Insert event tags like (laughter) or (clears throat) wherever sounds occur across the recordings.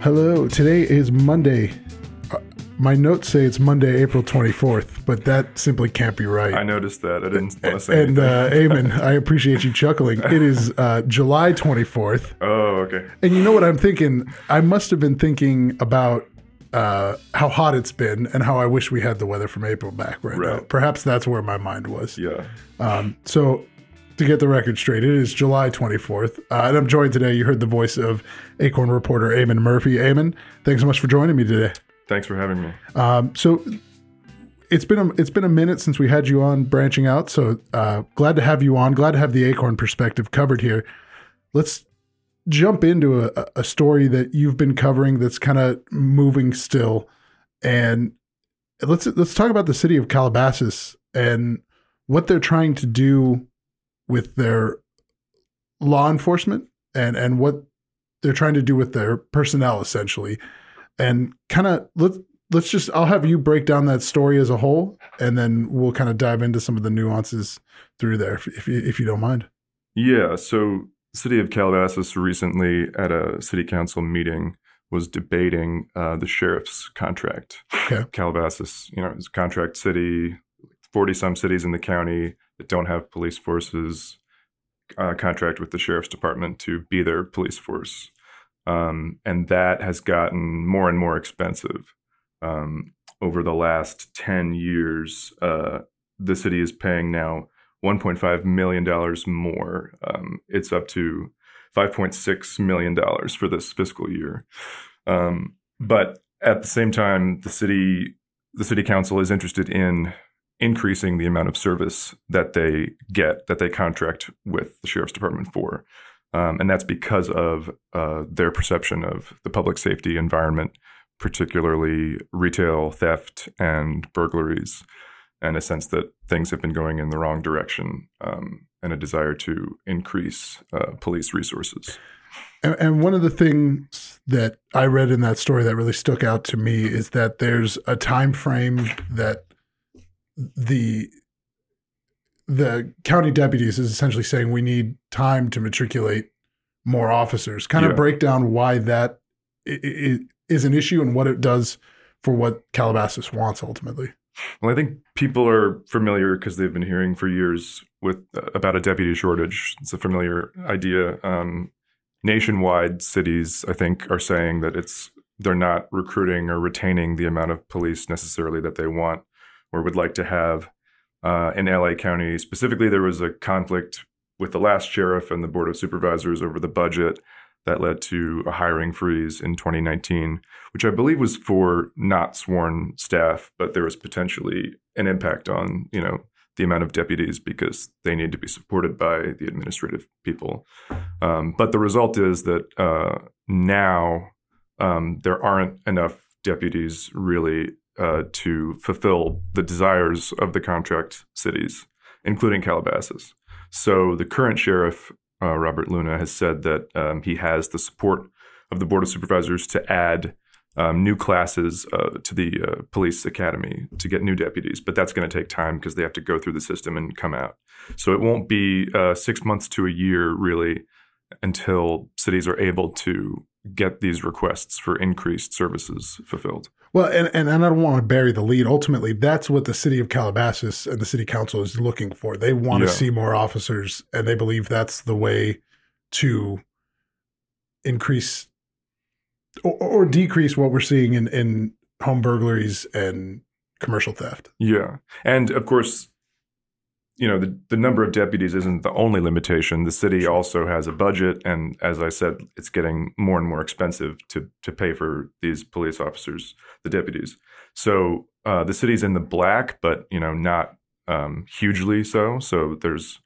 Hello. Today is Monday. Uh, my notes say it's Monday, April 24th, but that simply can't be right. I noticed that. I didn't want to say and uh, Eamon, I appreciate you chuckling. It is uh, July 24th. (laughs) oh, okay. And you know what I'm thinking? I must have been thinking about uh, how hot it's been and how I wish we had the weather from April back right, now. Perhaps that's where my mind was. Yeah. Um, so, to get the record straight, it is July 24th. Uh, and I'm joined today. You heard the voice of Acorn reporter Eamon Murphy. Eamon, thanks so much for joining me today. Thanks for having me. Um, so, it's been a, it's been a minute since we had you on branching out. So uh, glad to have you on. Glad to have the Acorn perspective covered here. Let's jump into a, a story that you've been covering that's kind of moving still, and let's let's talk about the city of Calabasas and what they're trying to do with their law enforcement and and what they're trying to do with their personnel essentially and kind of let's let's just I'll have you break down that story as a whole, and then we'll kind of dive into some of the nuances through there, if, if you if you don't mind. Yeah. So, City of Calabasas recently at a city council meeting was debating uh, the sheriff's contract. Okay. Calabasas, you know, is a contract city. Forty some cities in the county that don't have police forces uh, contract with the sheriff's department to be their police force, um, and that has gotten more and more expensive. Um, over the last 10 years, uh, the city is paying now $1.5 million more. Um, it's up to $5.6 million for this fiscal year. Um, but at the same time, the city, the city council is interested in increasing the amount of service that they get, that they contract with the sheriff's department for. Um, and that's because of uh, their perception of the public safety environment particularly retail theft and burglaries, and a sense that things have been going in the wrong direction, um, and a desire to increase uh, police resources. And, and one of the things that I read in that story that really stuck out to me is that there's a time frame that the the county deputies is essentially saying we need time to matriculate more officers. Kind of Yeah. break down why that is an issue and what it does for what Calabasas wants ultimately. Well, I think people are familiar because they've been hearing for years with uh, about a deputy shortage. It's a familiar idea. Um, nationwide, cities I think are saying that it's they're not recruiting or retaining the amount of police necessarily that they want or would like to have. Uh, in LA County specifically, there was a conflict with the last sheriff and the board of supervisors over the budget that led to a hiring freeze in 2019 which I believe was for not sworn staff, but there was potentially an impact on, you know, the amount of deputies because they need to be supported by the administrative people. Um, but the result is that uh, now um, there aren't enough deputies really uh, to fulfill the desires of the contract cities, including Calabasas. So the current sheriff, uh, Robert Luna, has said that um, he has the support of the Board of Supervisors to add um, new classes uh, to the uh, police academy to get new deputies, but that's going to take time because they have to go through the system and come out. So it won't be uh, six months to a year really until cities are able to get these requests for increased services fulfilled. Well, and, and, I don't want to bury the lead. Ultimately, that's what the city of Calabasas and the city council is looking for. They want Yeah. to see more officers, and they believe that's the way to increase or, or decrease what we're seeing in, in home burglaries and commercial theft. Yeah. And of course, you know, the, the number of deputies isn't the only limitation. The city also has a budget. And as I said, it's getting more and more expensive to, to pay for these police officers, the deputies. So uh, the city's in the black, but, you know, not um, hugely so. So there's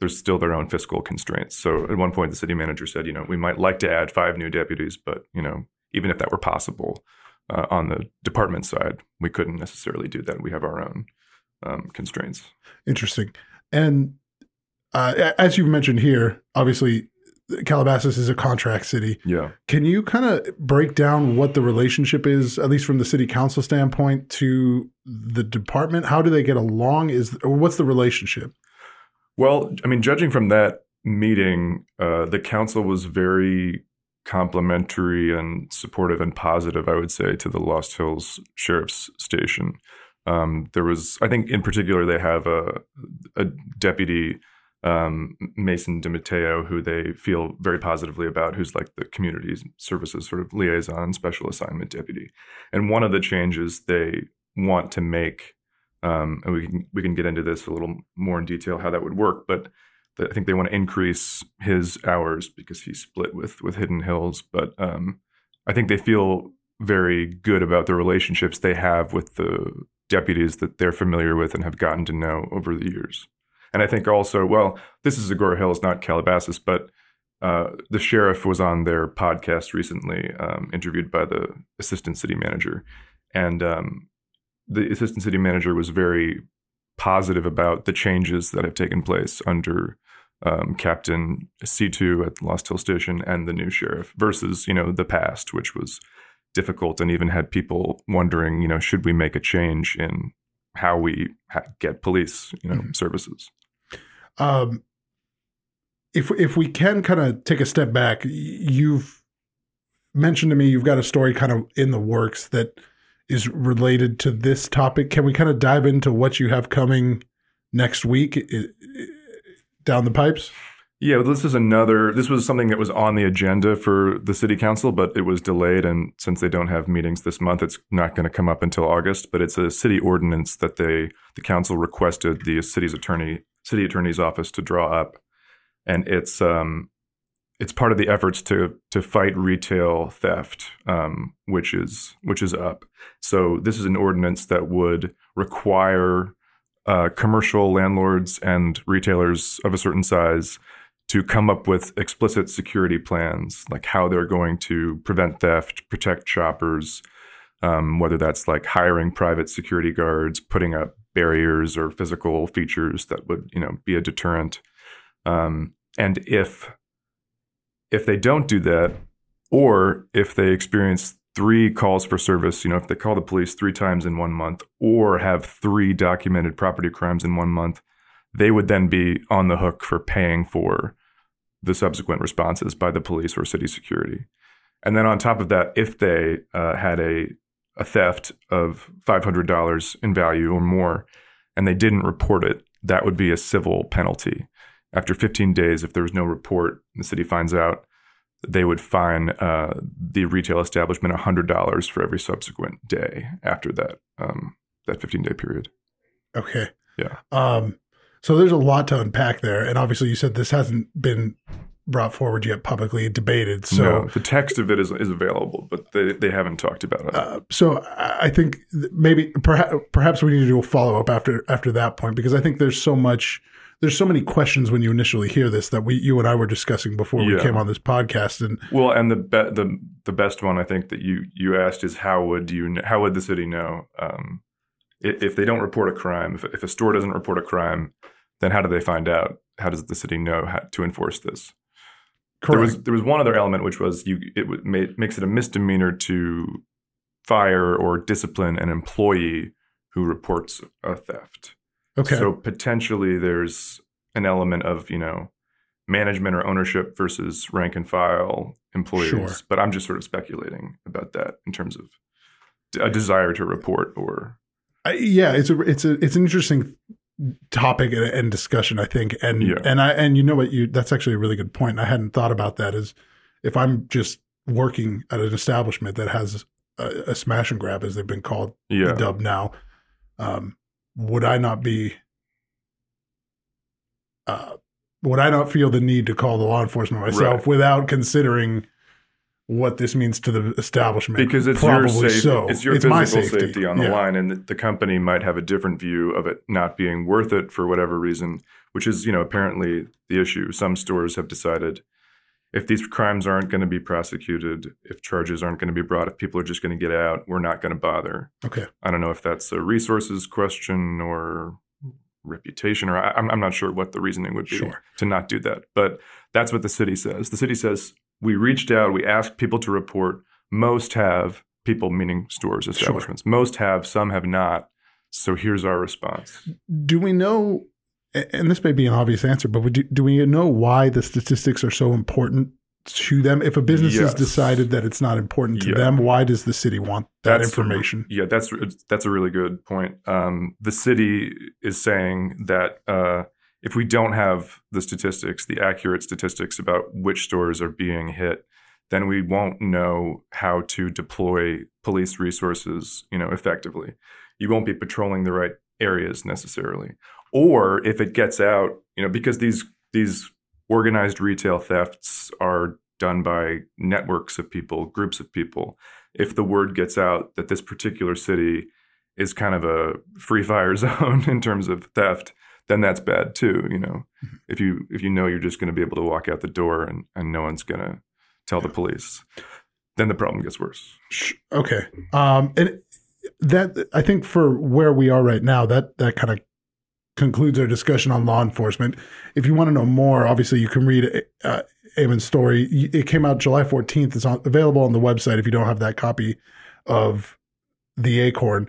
there's still their own fiscal constraints. So at one point, the city manager said, you know, we might like to add five new deputies, but, you know, even if that were possible uh, on the department side, we couldn't necessarily do that. We have our own um, constraints. Interesting. And uh, as you've mentioned here, obviously, Calabasas is a contract city. Yeah. Can you kind of break down what the relationship is, at least from the city council standpoint, to the department? How do they get along? Is or what's the relationship? Well, I mean, judging from that meeting, uh, the council was very complimentary and supportive and positive, I would say, to the Lost Hills Sheriff's Station. Um, there was, I think, in particular, they have a, a deputy um, Mason DeMatteo, who they feel very positively about, who's like the community services sort of liaison, special assignment deputy. And one of the changes they want to make, um, and we can we can get into this a little more in detail how that would work, but I think they want to increase his hours because he's split with with Hidden Hills. But um, I think they feel very good about the relationships they have with the deputies that they're familiar with and have gotten to know over the years. And I think also, well, this is Agoura Hills, not Calabasas, but uh, the sheriff was on their podcast recently, um, interviewed by the assistant city manager, and um, the assistant city manager was very positive about the changes that have taken place under um, Captain Seetoo at Lost Hill Station and the new sheriff versus, you know, the past, which was difficult and even had people wondering, you know, should we make a change in how we ha- get police, you know, mm-hmm. services? Um, if if we can kind of take a step back, you've mentioned to me you've got a story kind of in the works that is related to this topic. Can we kind of dive into what you have coming next week down the pipes? Yeah, this is another. This was something that was on the agenda for the city council, but it was delayed. And since they don't have meetings this month, it's not going to come up until August. But it's a city ordinance that they, the council, requested the city's attorney, city attorney's office to draw up, and it's um, it's part of the efforts to to fight retail theft, um, which is which is up. So this is an ordinance that would require uh, commercial landlords and retailers of a certain size to come up with explicit security plans, like how they're going to prevent theft, protect shoppers, um, whether that's like hiring private security guards, putting up barriers or physical features that would, you know, be a deterrent. Um, and if if they don't do that, or if they experience three calls for service, you know, if they call the police three times in one month or have three documented property crimes in one month, they would then be on the hook for paying for the subsequent responses by the police or city security. And then on top of that, if they uh, had a, a theft of $500 in value or more and they didn't report it, that would be a civil penalty. After 15 days, if there was no report, the city finds out, they would fine uh, the retail establishment $100 for every subsequent day after that um, that 15 day period. Okay. Yeah. Um, so there's a lot to unpack there, and obviously you said this hasn't been brought forward yet publicly debated. So no, the text of it is, is available, but they, they haven't talked about it. Uh, so I think maybe perhaps perhaps we need to do a follow up after after that point because I think there's so much there's so many questions when you initially hear this that we you and I were discussing before yeah. we came on this podcast and well and the be- the the best one I think that you you asked is how would you how would the city know um, if, if, they don't report a crime if, if a store doesn't report a crime then how do they find out how does the city know how to enforce this Correct. there was there was one other element which was you it made, makes it a misdemeanor to fire or discipline an employee who reports a theft Okay. So potentially there's an element of, you know, management or ownership versus rank and file employees. Sure. But I'm just sort of speculating about that in terms of a desire to report or. yeah, it's a it's a it's an interesting topic and discussion, I think. And yeah. and I and you know what you that's actually a really good point. I hadn't thought about that. Is if I'm just working at an establishment that has a, a smash and grab, as they've been called, yeah. dubbed now. Um, would I not be uh, would I not feel the need to call the law enforcement myself right. without considering what this means to the establishment? Because it's Probably your safety, so. it's your it's physical safety. safety. on the yeah. line, and the company might have a different view of it not being worth it for whatever reason, which is you know apparently the issue. Some stores have decided if these crimes aren't going to be prosecuted, if charges aren't going to be brought, if people are just going to get out, we're not going to bother. Okay. I don't know if that's a resources question or reputation, or I, am I'm not sure what the reasoning would be sure. to not do that. But that's what the city says. The city says we reached out, we asked people to report. Most have people, meaning stores, establishments. Sure. Most have, some have not. So here's our response. Do we know and this may be an obvious answer, but do, do we know why the statistics are so important to them? If a business has decided that it's not important to Yeah. them, why does the city want that That's- information? Yeah, that's that's a really good point. Um, the city is saying that uh, if we don't have the statistics, the accurate statistics about which stores are being hit, then we won't know how to deploy police resources, you know, effectively. You won't be patrolling the right areas necessarily. Or if it gets out, you know, because these these organized retail thefts are done by networks of people, groups of people. If the word gets out that this particular city is kind of a free fire (laughs) zone in terms of theft, then that's bad too. You know, Mhm. if you if you know you're just going to be able to walk out the door and and no one's going to tell the police, then the problem gets worse. Okay. Um, and that I think for where we are right now, that that kind of concludes our discussion on law enforcement. If you want to know more, obviously you can read uh, Eamon's story. It came out July 14th. It's on, available on the website if you don't have that copy of the Acorn.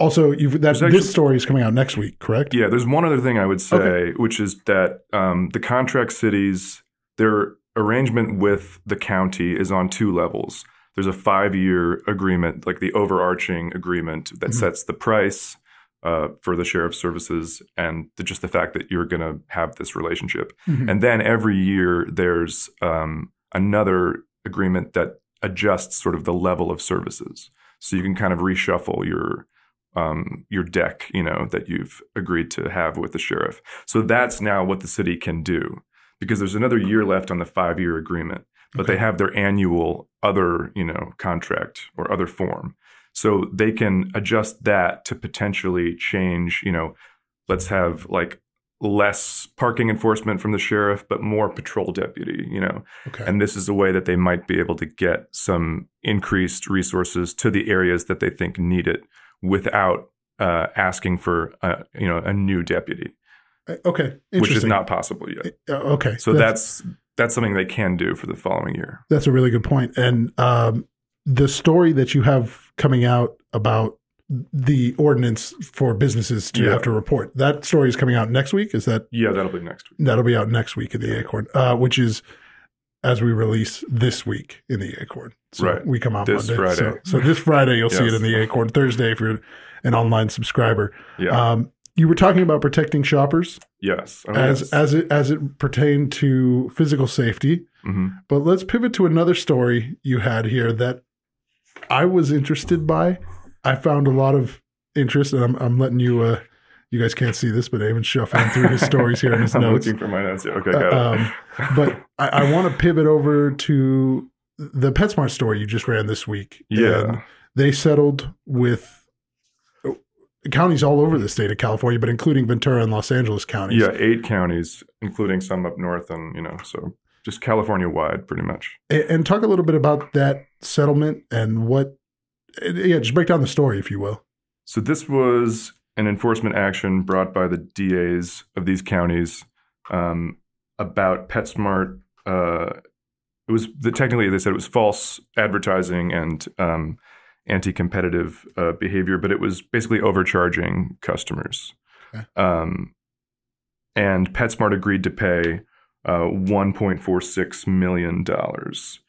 Also, you've, that actually- this story is coming out next week, correct? Yeah, there's one other thing I would say, Okay. which is that um, the contract cities, their arrangement with the county is on two levels. There's a five year agreement, like the overarching agreement that Mhm. sets the price uh, for the sheriff's services and the, just the fact that you're going to have this relationship. Mhm. And then every year there's um, another agreement that adjusts sort of the level of services. So you can kind of reshuffle your um, your deck, you know, that you've agreed to have with the sheriff. So that's now what the city can do because there's another year left on the five year agreement, but Okay. they have their annual other, you know, contract or other form. So they can adjust that to potentially change, you know, let's have like less parking enforcement from the sheriff, but more patrol deputy, you know. Okay. And this is a way that they might be able to get some increased resources to the areas that they think need it without uh, asking for, uh, you know, a new deputy, okay. which is not possible yet. Uh, okay. So that's that's something they can do for the following year. That's a really good point. And um, the story that you have coming out about the ordinance for businesses to Yeah. have to report that story is coming out next week. Is that Yeah, that'll be next week. that'll be out next week in the Acorn, uh, which is as we release this week in the Acorn. So Right. we come out This Monday. So, Friday. so this Friday you'll see it in the Acorn. Thursday if you're an online subscriber. Yeah. Um, you were talking about protecting shoppers yes. Oh, as yes. as it as it pertained to physical safety. Mhm. But let's pivot to another story you had here that I was interested by. I found a lot of interest, and I'm, I'm letting you. Uh, you guys can't see this, but Eamon's shuffling through his stories here in his (laughs) I'm notes. looking for my notes. Okay, Uh, got um. But I, I want to pivot over to the PetSmart story you just ran this week. And yeah, they settled with uh, counties all over the state of California, but including Ventura and Los Angeles counties. yeah, eight counties, including some up north, and you know, so just California wide, pretty much. A- And talk a little bit about that settlement and what. Yeah, just break down the story, if you will. So this was an enforcement action brought by the DAs of these counties um, about PetSmart. Uh, it was the, technically they said it was false advertising and um, anti-competitive uh, behavior, but it was basically overcharging customers. Okay. Um, and PetSmart agreed to pay uh, 1.46 million dollars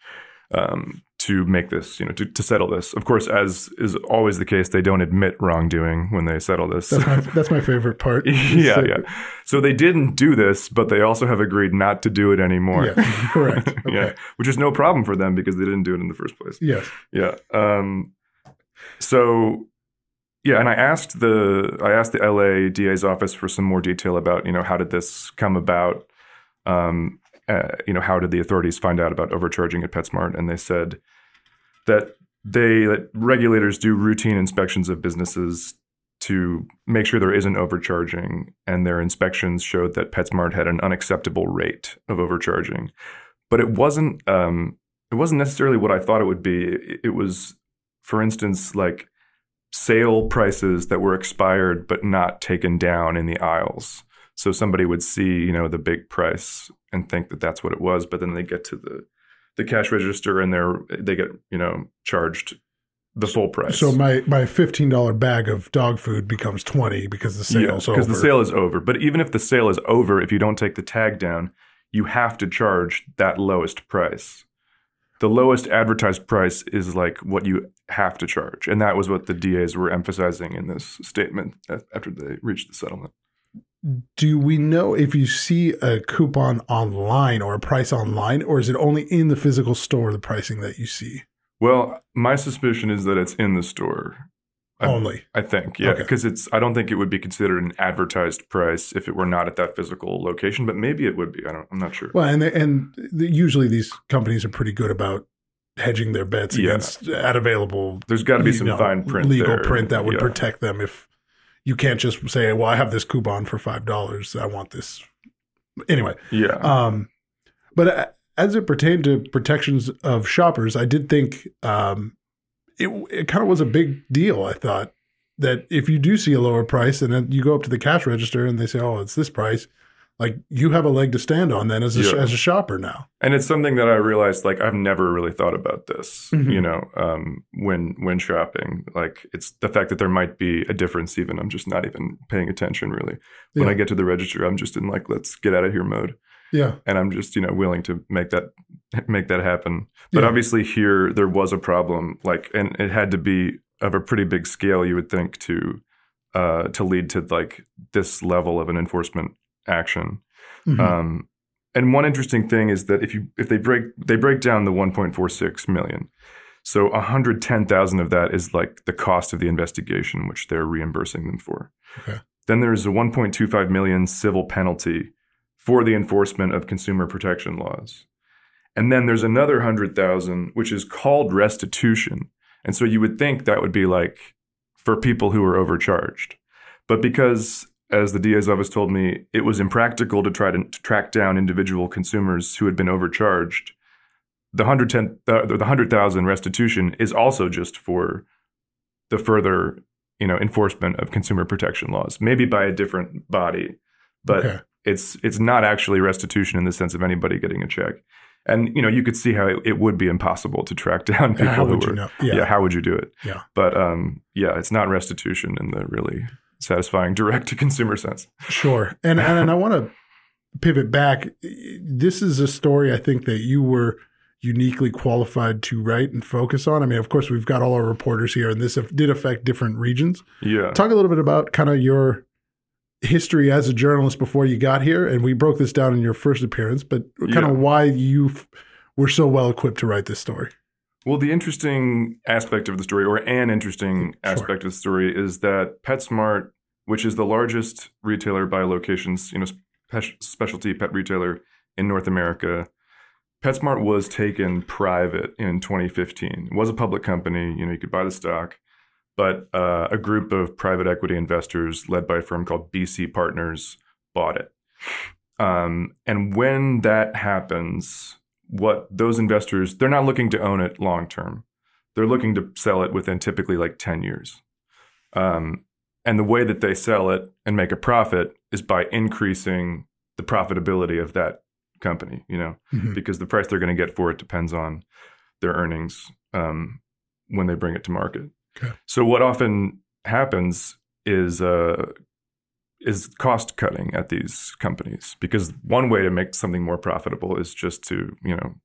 um, to make this, you know, to, to settle this. Of course, as is always the case, they don't admit wrongdoing when they settle this. That's my (laughs) that's my favorite part. yeah, So- yeah. So they didn't do this, but they also have agreed not to do it anymore. Yeah, correct. (laughs) yeah, which is no problem for them because they didn't do it in the first place. Yes. Yeah. Um, so yeah, and I asked the I asked the LA DA's office for some more detail about you know how did this come about. Um, uh, you know how did the authorities find out about overcharging at PetSmart? And they said that they that regulators do routine inspections of businesses to make sure there isn't overcharging, and their inspections showed that PetSmart had an unacceptable rate of overcharging. But it wasn't um, it wasn't necessarily what I thought it would be. It, was, for instance, like sale prices that were expired but not taken down in the aisles. So somebody would see, you know, the big price and think that that's what it was, but then they get to the the cash register and they're they get, you know, charged the full price. So my my fifteen dollar bag of dog food becomes twenty because the sale's over. because the sale is over. But even if the sale is over, if you don't take the tag down, you have to charge that lowest price. The lowest advertised price is like what you have to charge. And that was what the DAs were emphasizing in this statement after they reached the settlement. Do we know if you see a coupon online or a price online, or is it only in the physical store, the pricing that you see? Well, my suspicion is that it's in the store. I, only. I think, yeah, Okay. because it's. I don't think it would be considered an advertised price if it were not at that physical location, but maybe it would be. I don't. I'm not sure. Well, and they, and the, usually these companies are pretty good about hedging their bets Yeah. against at available There's got to be some know, fine print, legal there. print that would Yeah. protect them if you can't just say, "Well, I have this coupon for five dollars. I want this." Anyway, Yeah, um, but as it pertained to protections of shoppers, I did think um, it it kind of was a big deal. I thought that if you do see a lower price and then you go up to the cash register and they say, "Oh, it's this price," like you have a leg to stand on then as a, Yeah. as a shopper now. and it's something that I realized. Like I've never really thought about this. Mhm. You know, um, when when shopping, like it's the fact that there might be a difference. Even I'm just not even paying attention really. When Yeah. I get to the register, I'm just in like let's get out of here mode. Yeah, and I'm just you know willing to make that (laughs) make that happen. But Yeah. obviously here there was a problem, like, and it had to be of a pretty big scale, you would think, to uh, to lead to like this level of an enforcement action. Mhm. Um, and one interesting thing is that if you if they break they break down the 1.46 million, so 110,000 of that is like the cost of the investigation, which they're reimbursing them for. Okay. Then there's a 1.25 million civil penalty for the enforcement of consumer protection laws. And then there's another 100,000 which is called restitution. And so you would think that would be like for people who were overcharged. But because as the DA's office told me, it was impractical to try to, to track down individual consumers who had been overcharged. The 110 the, the 100,000 restitution is also just for the further, you know, enforcement of consumer protection laws, maybe by a different body. But okay. it's it's not actually restitution in the sense of anybody getting a check. And you know, you could see how it, it would be impossible to track (laughs) down people How who would were you know? yeah. Yeah, how would you do it? Yeah. But um yeah, it's not restitution in the really satisfying direct to consumer sense. Sure. And and, and I want to pivot back. This is a story I think that you were uniquely qualified to write and focus on. I mean, of course, we've got all our reporters here, and this did affect different regions. Yeah. Talk a little bit about kind of your history as a journalist before you got here, and we broke this down in your first appearance, but kind Yeah. of why you f- were so well equipped to write this story. Well, the interesting aspect of the story, or an interesting Sure. aspect of the story, is that PetSmart, which is the largest retailer by locations, you know, spe- specialty pet retailer in North America, PetSmart was taken private in 2015. It was a public company. You know, you could buy the stock, but uh, a group of private equity investors, led by a firm called BC Partners, bought it. Um, and when that happens, what those investors they're not looking to own it long term they're looking to sell it within typically like 10 years um, and the way that they sell it and make a profit is by increasing the profitability of that company you know Mhm. because the price they're going to get for it depends on their earnings um, when they bring it to market Okay. so what often happens is uh, is cost cutting at these companies because one way to make something more profitable is just to you know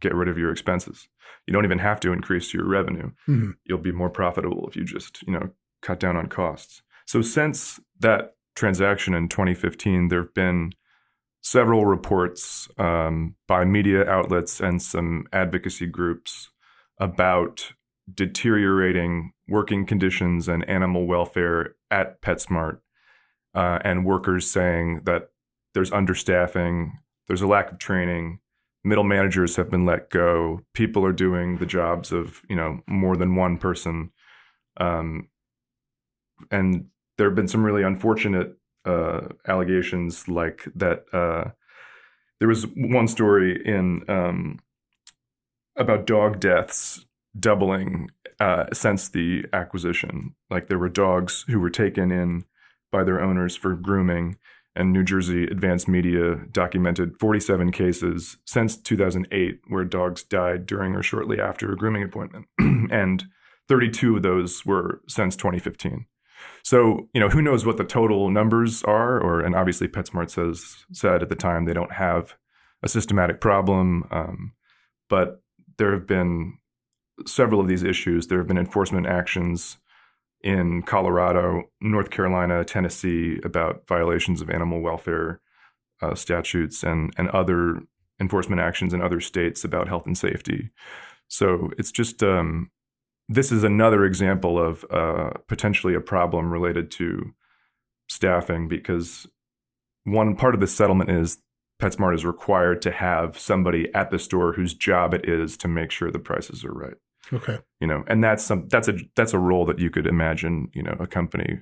get rid of your expenses. You don't even have to increase your revenue. Mhm. you'll be more profitable if you just you know cut down on costs. So since that transaction in 2015 there have been several reports um, by media outlets and some advocacy groups about deteriorating working conditions and animal welfare at PetSmart, uh, and workers saying that there's understaffing, there's a lack of training, middle managers have been let go, people are doing the jobs of you know more than one person, um, and there have been some really unfortunate uh, allegations like that. Uh, there was one story in um, about dog deaths doubling uh, since the acquisition. Like there were dogs who were taken in by their owners for grooming, and New Jersey Advanced Media documented 47 cases since 2008 where dogs died during or shortly after a grooming appointment, (clears throat) and 32 of those were since 2015. So, you know, who knows what the total numbers are, or and obviously PetSmart says said at the time they don't have a systematic problem. Um, but there have been several of these issues. There have been enforcement actions in Colorado, North Carolina, Tennessee about violations of animal welfare uh, statutes and and other enforcement actions in other states about health and safety. So it's just um, this is another example of uh, potentially a problem related to staffing because one part of the settlement is PetSmart is required to have somebody at the store whose job it is to make sure the prices are right. Okay. You know, and that's some that's a that's a role that you could imagine, you know, a company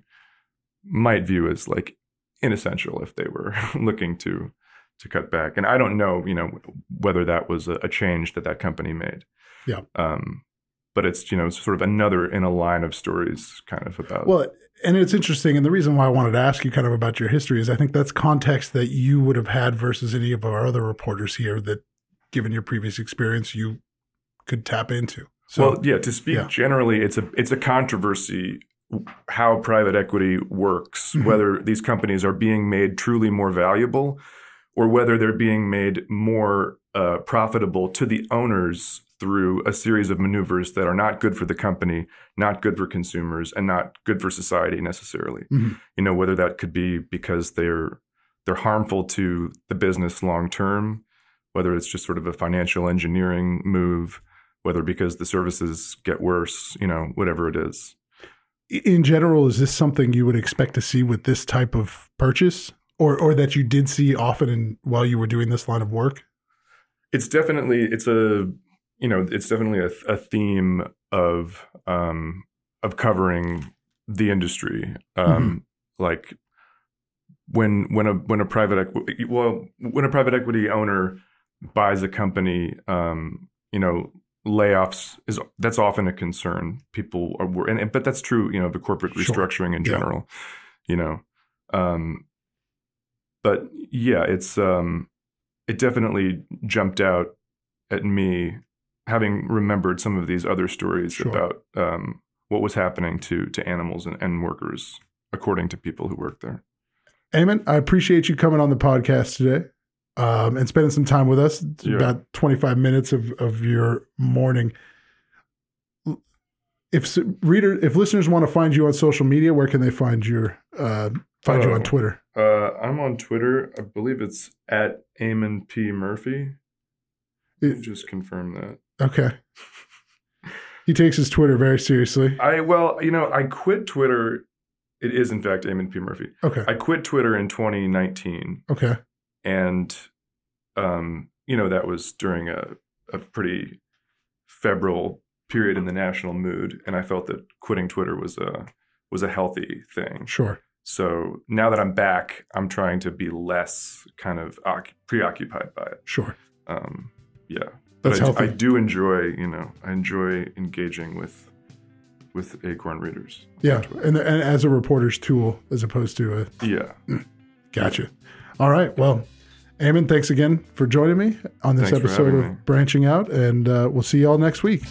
might view as like inessential if they were (laughs) looking to to cut back. And I don't know, you know, whether that was a, a change that that company made. Yeah. Um, but it's you know sort of another in a line of stories, kind of about. Well, and it's interesting, and the reason why I wanted to ask you kind of about your history is I think that's context that you would have had versus any of our other reporters here that, given your previous experience, you could tap into. So, well, yeah. To speak yeah. generally, it's a it's a controversy how private equity works, mm-hmm. whether these companies are being made truly more valuable or whether they're being made more uh, profitable to the owners through a series of maneuvers that are not good for the company, not good for consumers, and not good for society necessarily. Mm-hmm. You know, whether that could be because they're they're harmful to the business long term, whether it's just sort of a financial engineering move, whether because the services get worse, you know, whatever it is. In general, is this something you would expect to see with this type of purchase? Or, or that you did see often in, while you were doing this line of work? It's definitely it's a you know, it's definitely a, a theme of um, of covering the industry. Um, mm-hmm. Like when when a when a private equity well when a private equity owner buys a company, um, you know, layoffs is that's often a concern. People are and, but that's true, you know, the corporate sure. restructuring in general. Yeah. You know, um, but yeah, it's um, it definitely jumped out at me having remembered some of these other stories sure. about um, what was happening to to animals and, and workers, according to people who work there. Eamon, I appreciate you coming on the podcast today um, and spending some time with us. Yeah. About 25 minutes of, of your morning. If reader, if listeners want to find you on social media, where can they find your uh, find you on oh, Twitter? Uh, I'm on Twitter. I believe it's at Eamon P Murphy. It, just confirm that. Okay. (laughs) he takes his Twitter very seriously. I well, you know, I quit Twitter. It is in fact Eamon P. Murphy. Okay. I quit Twitter in 2019. Okay. And um, you know, that was during a, a pretty febrile period in the national mood. And I felt that quitting Twitter was a was a healthy thing. Sure. So now that I'm back, I'm trying to be less kind of preoccupied by it. Sure. Um, yeah. That's I, healthy. I do enjoy, you know, I enjoy engaging with with Acorn readers. Yeah, and, and as a reporter's tool as opposed to a yeah. (clears throat) Gotcha. All right. Well, Eamon, thanks again for joining me on this thanks episode of me. Branching Out, and uh, we'll see you all next week.